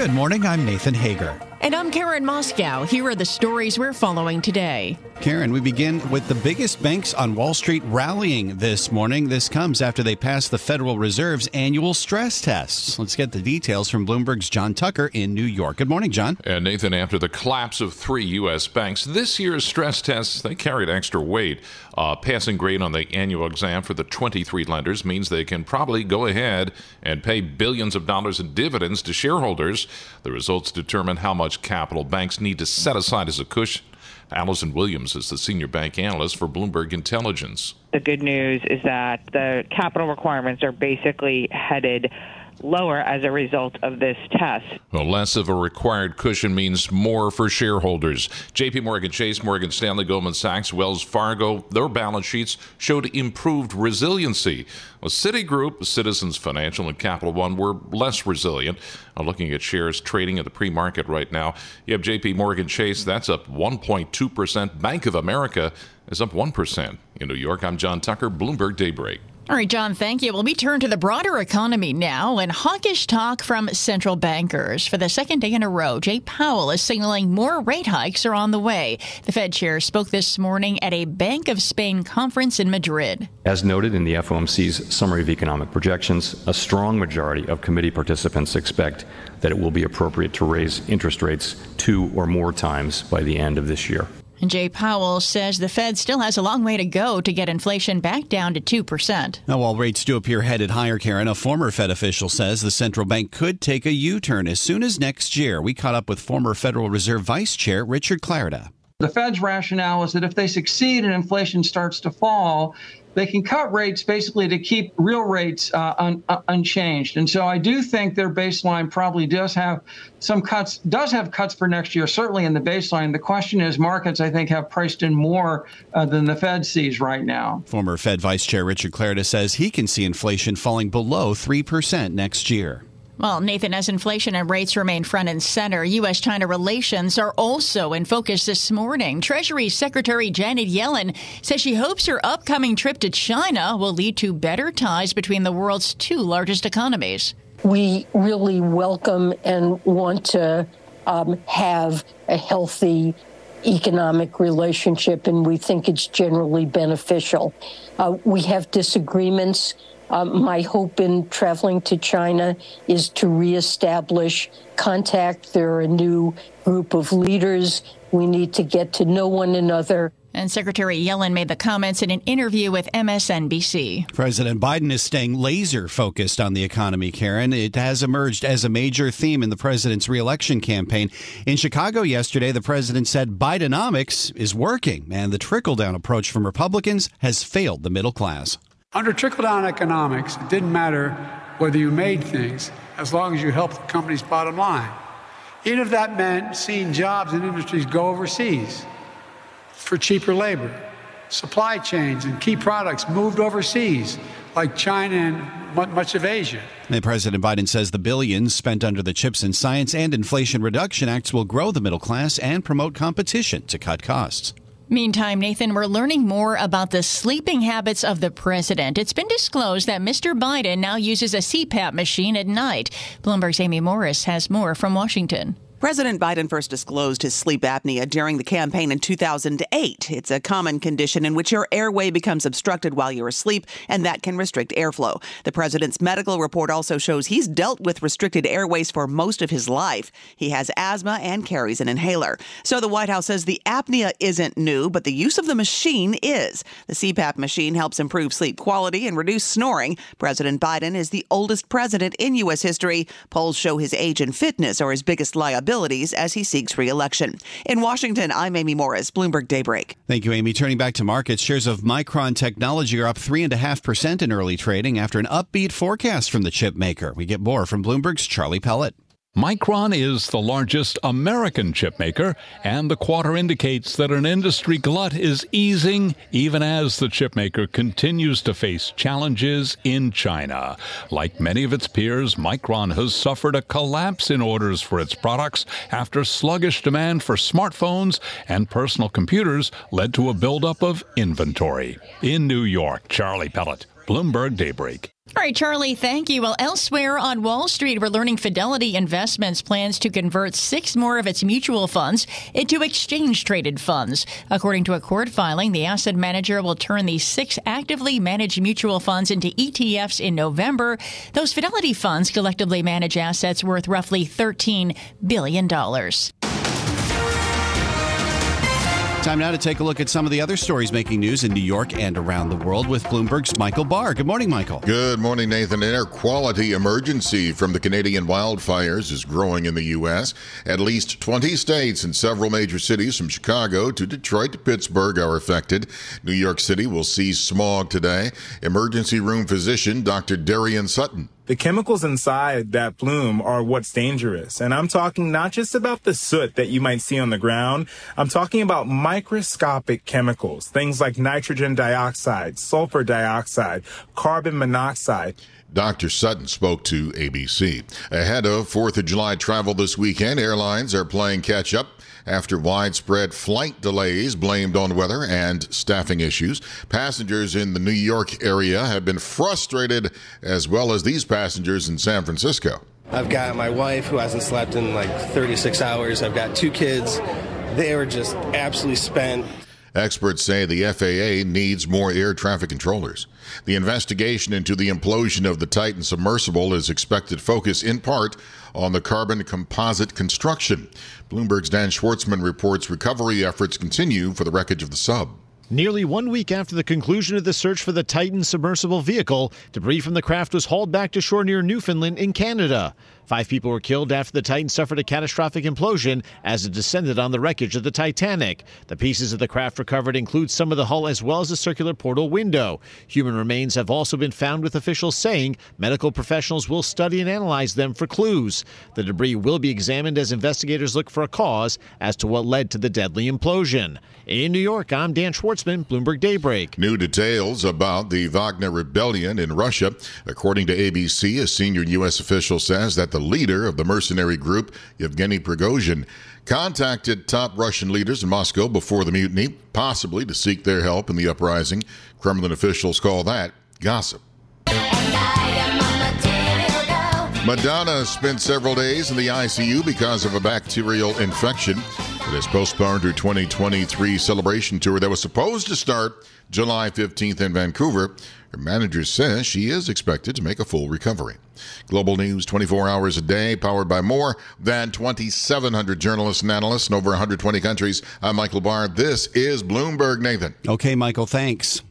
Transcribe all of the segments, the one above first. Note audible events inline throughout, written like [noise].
Good morning. I'm Nathan Hager. And I'm Karen Moskow. Here are the stories we're following today. Karen, we begin with the biggest banks on Wall Street rallying this morning. This comes after they passed the Federal Reserve's annual stress tests. Let's get the details from Bloomberg's John Tucker in New York. Good morning, John. And Nathan, after the collapse of three U.S. banks, this year's stress tests they carried extra weight. Uh, passing grade on the annual exam for the 23 lenders means they can probably go ahead and pay billions of dollars in dividends to shareholders. The results determine how much capital banks need to set aside as a cushion. Allison Williams is the senior bank analyst for Bloomberg Intelligence. The good news is that the capital requirements are basically headed lower as a result of this test. Well, less of a required cushion means more for shareholders. JP Morgan Chase, Morgan Stanley, Goldman Sachs, Wells Fargo, their balance sheets showed improved resiliency. Well, Citigroup, Citizens Financial, and Capital One were less resilient. Uh, looking at shares trading at the pre market right now, you have JP Morgan Chase, that's up 1.2%. Bank of America is up 1%. In New York, I'm John Tucker, Bloomberg Daybreak. All right, John, thank you. Well, we turn to the broader economy now and hawkish talk from central bankers. For the second day in a row, Jay Powell is signaling more rate hikes are on the way. The Fed chair spoke this morning at a Bank of Spain conference in Madrid. As noted in the FOMC's summary of economic projections, a strong majority of committee participants expect that it will be appropriate to raise interest rates two or more times by the end of this year. And Jay Powell says the Fed still has a long way to go to get inflation back down to 2%. Now, while rates do appear headed higher, Karen, a former Fed official says the central bank could take a U turn as soon as next year. We caught up with former Federal Reserve Vice Chair Richard Clarida. The Fed's rationale is that if they succeed and inflation starts to fall, they can cut rates basically to keep real rates uh, un, uh, unchanged. And so I do think their baseline probably does have some cuts, does have cuts for next year, certainly in the baseline. The question is, markets, I think, have priced in more uh, than the Fed sees right now. Former Fed Vice Chair Richard Clarida says he can see inflation falling below 3% next year. Well, Nathan, as inflation and rates remain front and center, U.S. China relations are also in focus this morning. Treasury Secretary Janet Yellen says she hopes her upcoming trip to China will lead to better ties between the world's two largest economies. We really welcome and want to um, have a healthy economic relationship, and we think it's generally beneficial. Uh, we have disagreements um, my hope in traveling to China is to reestablish contact. There are a new group of leaders. We need to get to know one another. And Secretary Yellen made the comments in an interview with MSNBC. President Biden is staying laser focused on the economy, Karen. It has emerged as a major theme in the president's reelection campaign. In Chicago yesterday, the president said Bidenomics is working, and the trickle down approach from Republicans has failed the middle class. Under trickle down economics, it didn't matter whether you made things as long as you helped the company's bottom line. Even if that meant seeing jobs and industries go overseas for cheaper labor. Supply chains and key products moved overseas, like China and much of Asia. And President Biden says the billions spent under the CHIPS and Science and Inflation Reduction Acts will grow the middle class and promote competition to cut costs. Meantime, Nathan, we're learning more about the sleeping habits of the president. It's been disclosed that Mr. Biden now uses a CPAP machine at night. Bloomberg's Amy Morris has more from Washington. President Biden first disclosed his sleep apnea during the campaign in 2008. It's a common condition in which your airway becomes obstructed while you're asleep, and that can restrict airflow. The president's medical report also shows he's dealt with restricted airways for most of his life. He has asthma and carries an inhaler. So the White House says the apnea isn't new, but the use of the machine is. The CPAP machine helps improve sleep quality and reduce snoring. President Biden is the oldest president in U.S. history. Polls show his age and fitness are his biggest liability as he seeks reelection. In Washington, I'm Amy Morris, Bloomberg Daybreak. Thank you, Amy. Turning back to markets, shares of Micron Technology are up 3.5% in early trading after an upbeat forecast from the chip maker. We get more from Bloomberg's Charlie Pellet. Micron is the largest American chipmaker, and the quarter indicates that an industry glut is easing even as the chipmaker continues to face challenges in China. Like many of its peers, Micron has suffered a collapse in orders for its products after sluggish demand for smartphones and personal computers led to a buildup of inventory. In New York, Charlie Pellet, Bloomberg Daybreak. All right, Charlie, thank you. Well, elsewhere on Wall Street, we're learning Fidelity Investments plans to convert six more of its mutual funds into exchange traded funds. According to a court filing, the asset manager will turn these six actively managed mutual funds into ETFs in November. Those Fidelity funds collectively manage assets worth roughly $13 billion. Time now to take a look at some of the other stories making news in New York and around the world with Bloomberg's Michael Barr. Good morning, Michael. Good morning, Nathan. An air quality emergency from the Canadian wildfires is growing in the U.S. At least 20 states and several major cities from Chicago to Detroit to Pittsburgh are affected. New York City will see smog today. Emergency room physician Dr. Darien Sutton the chemicals inside that plume are what's dangerous. And I'm talking not just about the soot that you might see on the ground. I'm talking about microscopic chemicals, things like nitrogen dioxide, sulfur dioxide, carbon monoxide. Dr. Sutton spoke to ABC. Ahead of 4th of July travel this weekend, airlines are playing catch up after widespread flight delays blamed on weather and staffing issues. Passengers in the New York area have been frustrated, as well as these passengers in San Francisco. I've got my wife who hasn't slept in like 36 hours. I've got two kids. They were just absolutely spent. Experts say the FAA needs more air traffic controllers. The investigation into the implosion of the Titan submersible is expected to focus in part on the carbon composite construction. Bloomberg's Dan Schwartzman reports recovery efforts continue for the wreckage of the sub. Nearly one week after the conclusion of the search for the Titan submersible vehicle, debris from the craft was hauled back to shore near Newfoundland in Canada. Five people were killed after the Titan suffered a catastrophic implosion as it descended on the wreckage of the Titanic. The pieces of the craft recovered include some of the hull as well as a circular portal window. Human remains have also been found, with officials saying medical professionals will study and analyze them for clues. The debris will be examined as investigators look for a cause as to what led to the deadly implosion. In New York, I'm Dan Schwartzman, Bloomberg Daybreak. New details about the Wagner rebellion in Russia. According to ABC, a senior U.S. official says that the the leader of the mercenary group, Yevgeny Prigozhin, contacted top Russian leaders in Moscow before the mutiny, possibly to seek their help in the uprising. Kremlin officials call that gossip. Madonna spent several days in the ICU because of a bacterial infection. Has postponed her 2023 celebration tour that was supposed to start July 15th in Vancouver. Her manager says she is expected to make a full recovery. Global News 24 hours a day, powered by more than 2,700 journalists and analysts in over 120 countries. I'm Michael Barr. This is Bloomberg Nathan. Okay, Michael, thanks.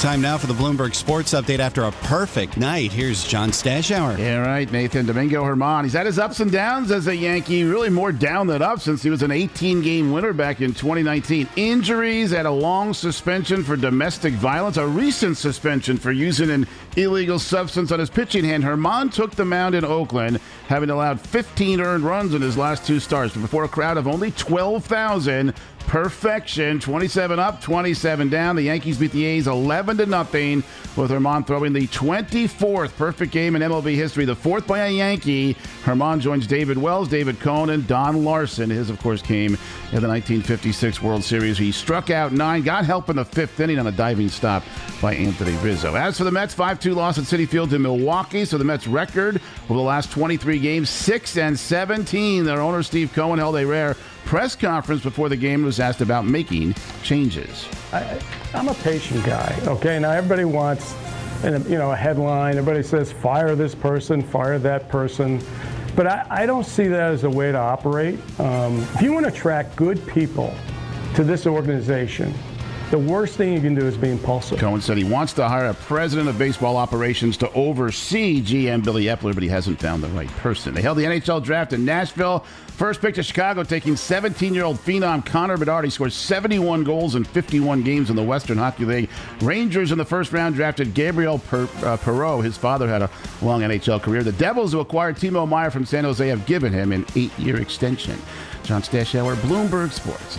Time now for the Bloomberg Sports Update after a perfect night. Here's John Stashower. Yeah, right, Nathan. Domingo Germán. He's had his ups and downs as a Yankee, really more down than up since he was an 18 game winner back in 2019. Injuries and a long suspension for domestic violence, a recent suspension for using an illegal substance on his pitching hand. Germán took the mound in Oakland, having allowed 15 earned runs in his last two starts, before a crowd of only 12,000 perfection. 27 up, 27 down. The Yankees beat the A's 11 to nothing, with Germán throwing the 24th perfect game in MLB history, the fourth by a Yankee. Germán joins David Wells, David Cone, and Don Larsen. His, of course, came in the 1956 World Series. He struck out nine, got help in the fifth inning on a diving stop by Anthony Rizzo. As for the Mets, 5-2 loss at Citi Field to Milwaukee. So the Mets record over the last 23 games, 6 and 17. Their owner Steve Cohen held a rare press conference before the game was asked about making changes. I, am a patient guy. Okay, now everybody wants, you know, a headline. Everybody says fire this person, fire that person, but I, I don't see that as a way to operate. Um, if you want to attract good people to this organization, the worst thing you can do is be impulsive. Cohen said he wants to hire a president of baseball operations to oversee GM Billy Eppler, but he hasn't found the right person. They held the NHL draft in Nashville. First pick to Chicago, taking 17 year old phenom Connor Bedard. He scored 71 goals in 51 games in the Western Hockey League. Rangers in the first round drafted Gabriel per- uh, Perreault. His father had a long NHL career. The Devils, who acquired Timo Meier from San Jose, have given him an eight year extension. John Stashower, Bloomberg Sports.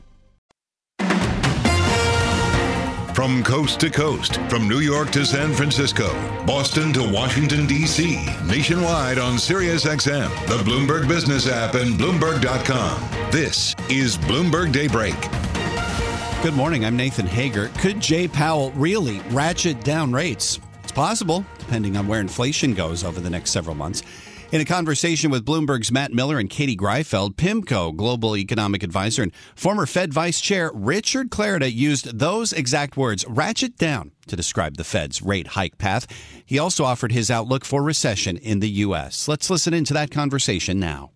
From coast to coast, from New York to San Francisco, Boston to Washington, D.C., nationwide on SiriusXM, the Bloomberg Business app, and Bloomberg.com. This is Bloomberg Daybreak. Good morning. I'm Nathan Hager. Could Jay Powell really ratchet down rates? It's possible, depending on where inflation goes over the next several months. In a conversation with Bloomberg's Matt Miller and Katie Greifeld, PIMCO global economic advisor and former Fed Vice Chair Richard Clarida used those exact words, ratchet down, to describe the Fed's rate hike path. He also offered his outlook for recession in the U.S. Let's listen into that conversation now.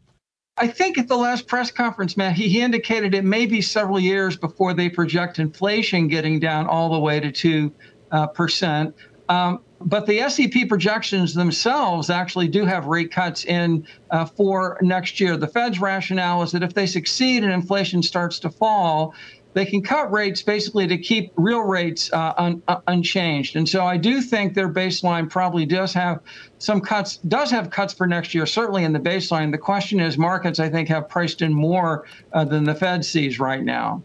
I think at the last press conference, Matt, he indicated it may be several years before they project inflation getting down all the way to 2 uh, percent. Um, but the SEP projections themselves actually do have rate cuts in uh, for next year. The Fed's rationale is that if they succeed and inflation starts to fall, they can cut rates basically to keep real rates uh, un, uh, unchanged. And so I do think their baseline probably does have some cuts, does have cuts for next year, certainly in the baseline. The question is, markets, I think, have priced in more uh, than the Fed sees right now.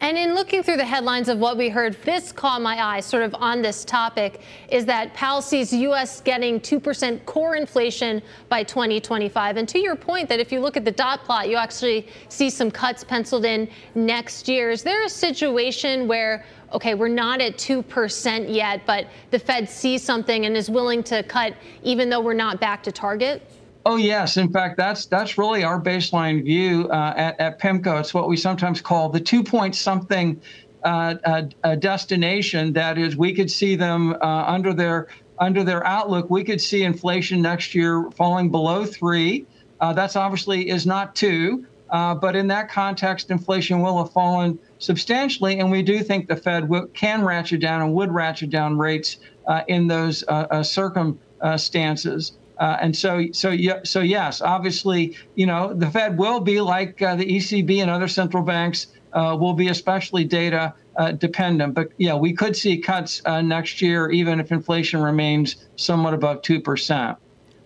And in looking through the headlines of what we heard, this caught my eye sort of on this topic is that Powell sees U.S. getting 2% core inflation by 2025. And to your point, that if you look at the dot plot, you actually see some cuts penciled in next year. Is there a situation where, okay, we're not at 2% yet, but the Fed sees something and is willing to cut even though we're not back to target? Oh yes, in fact, that's that's really our baseline view uh, at, at PIMCO. It's what we sometimes call the two point something uh, uh, destination. That is, we could see them uh, under their under their outlook. We could see inflation next year falling below three. Uh, that's obviously is not two, uh, but in that context, inflation will have fallen substantially, and we do think the Fed can ratchet down and would ratchet down rates in those circumstances. Uh, and so, so, yeah, so yes, obviously, you know, the Fed will be like uh, the ECB and other central banks uh, will be especially data uh, dependent. But yeah, we could see cuts uh, next year, even if inflation remains somewhat above two percent.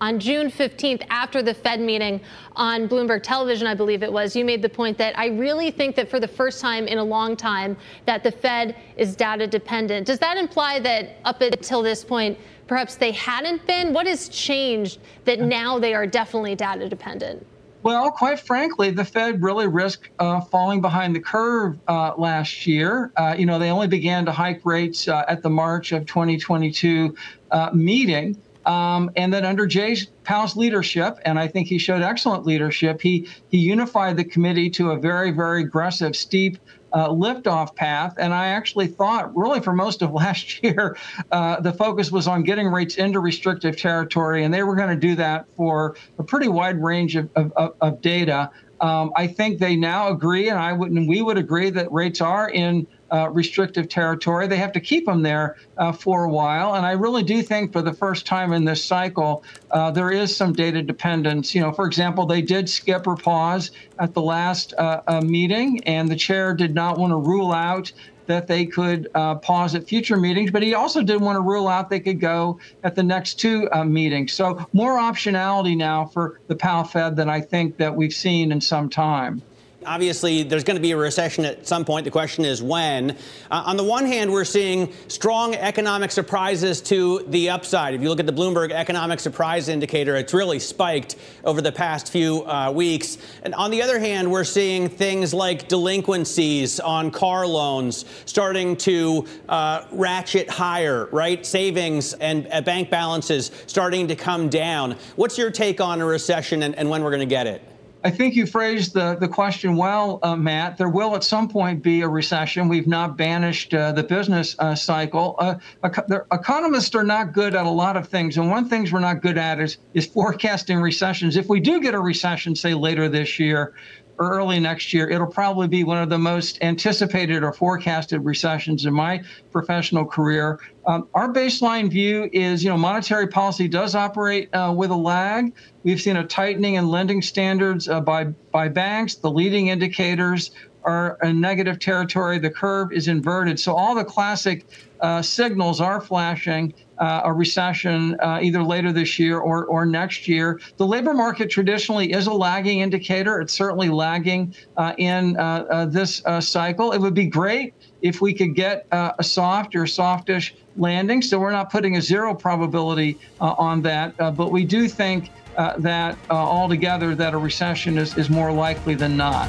On June 15th, after the Fed meeting on Bloomberg Television, I believe it was, you made the point that I really think that for the first time in a long time that the Fed is data dependent. Does that imply that up until this point, perhaps they hadn't been? What has changed that now they are definitely data dependent? Well, quite frankly, the Fed really risked uh, falling behind the curve uh, last year. Uh, you know, they only began to hike rates uh, at the March of 2022 uh, meeting. Um, and then under Jay Powell's leadership, and I think he showed excellent leadership, he, he unified the committee to a very, very aggressive, steep uh, liftoff path. And I actually thought, really, for most of [laughs] last year, uh, the focus was on getting rates into restrictive territory, and they were going to do that for a pretty wide range of, of, of data. Um, I think they now agree, and I would, and we would agree that rates are in uh, restrictive territory. They have to keep them there uh, for a while. And I really do think for the first time in this cycle, uh, there is some data dependence. You know, for example, they did skip or pause at the last uh, uh, meeting, and the chair did not want to rule out that they could uh, pause at future meetings, but he also didn't want to rule out they could go at the next two uh, meetings. So more optionality now for the Powell Fed than I think that we've seen in some time. Obviously, there's going to be a recession at some point. The question is when. Uh, on the one hand, we're seeing strong economic surprises to the upside. If you look at the Bloomberg Economic Surprise Indicator, it's really spiked over the past few uh, weeks. And on the other hand, we're seeing things like delinquencies on car loans starting to uh, ratchet higher, right? Savings and uh, bank balances starting to come down. What's your take on a recession and, and when we're going to get it? I think you phrased the, the question well, uh, Matt. There will at some point be a recession. We've not banished uh, the business uh, cycle. Uh, economists are not good at a lot of things. And one thing we're not good at is, is forecasting recessions. If we do get a recession, say later this year, early next year, it'll probably be one of the most anticipated or forecasted recessions in my professional career. Um, our baseline view is, you know, monetary policy does operate uh, with a lag. We've seen a tightening in lending standards uh, by by banks. The leading indicators are in negative territory. The curve is inverted. So all the classic uh, signals are flashing uh, a recession uh, either later this year or, or next year. The labor market traditionally is a lagging indicator. It's certainly lagging uh, in uh, uh, this cycle. It would be great if we could get a soft or softish landing. So we're not putting a zero probability on that, but we do think that altogether that a recession is, is more likely than not.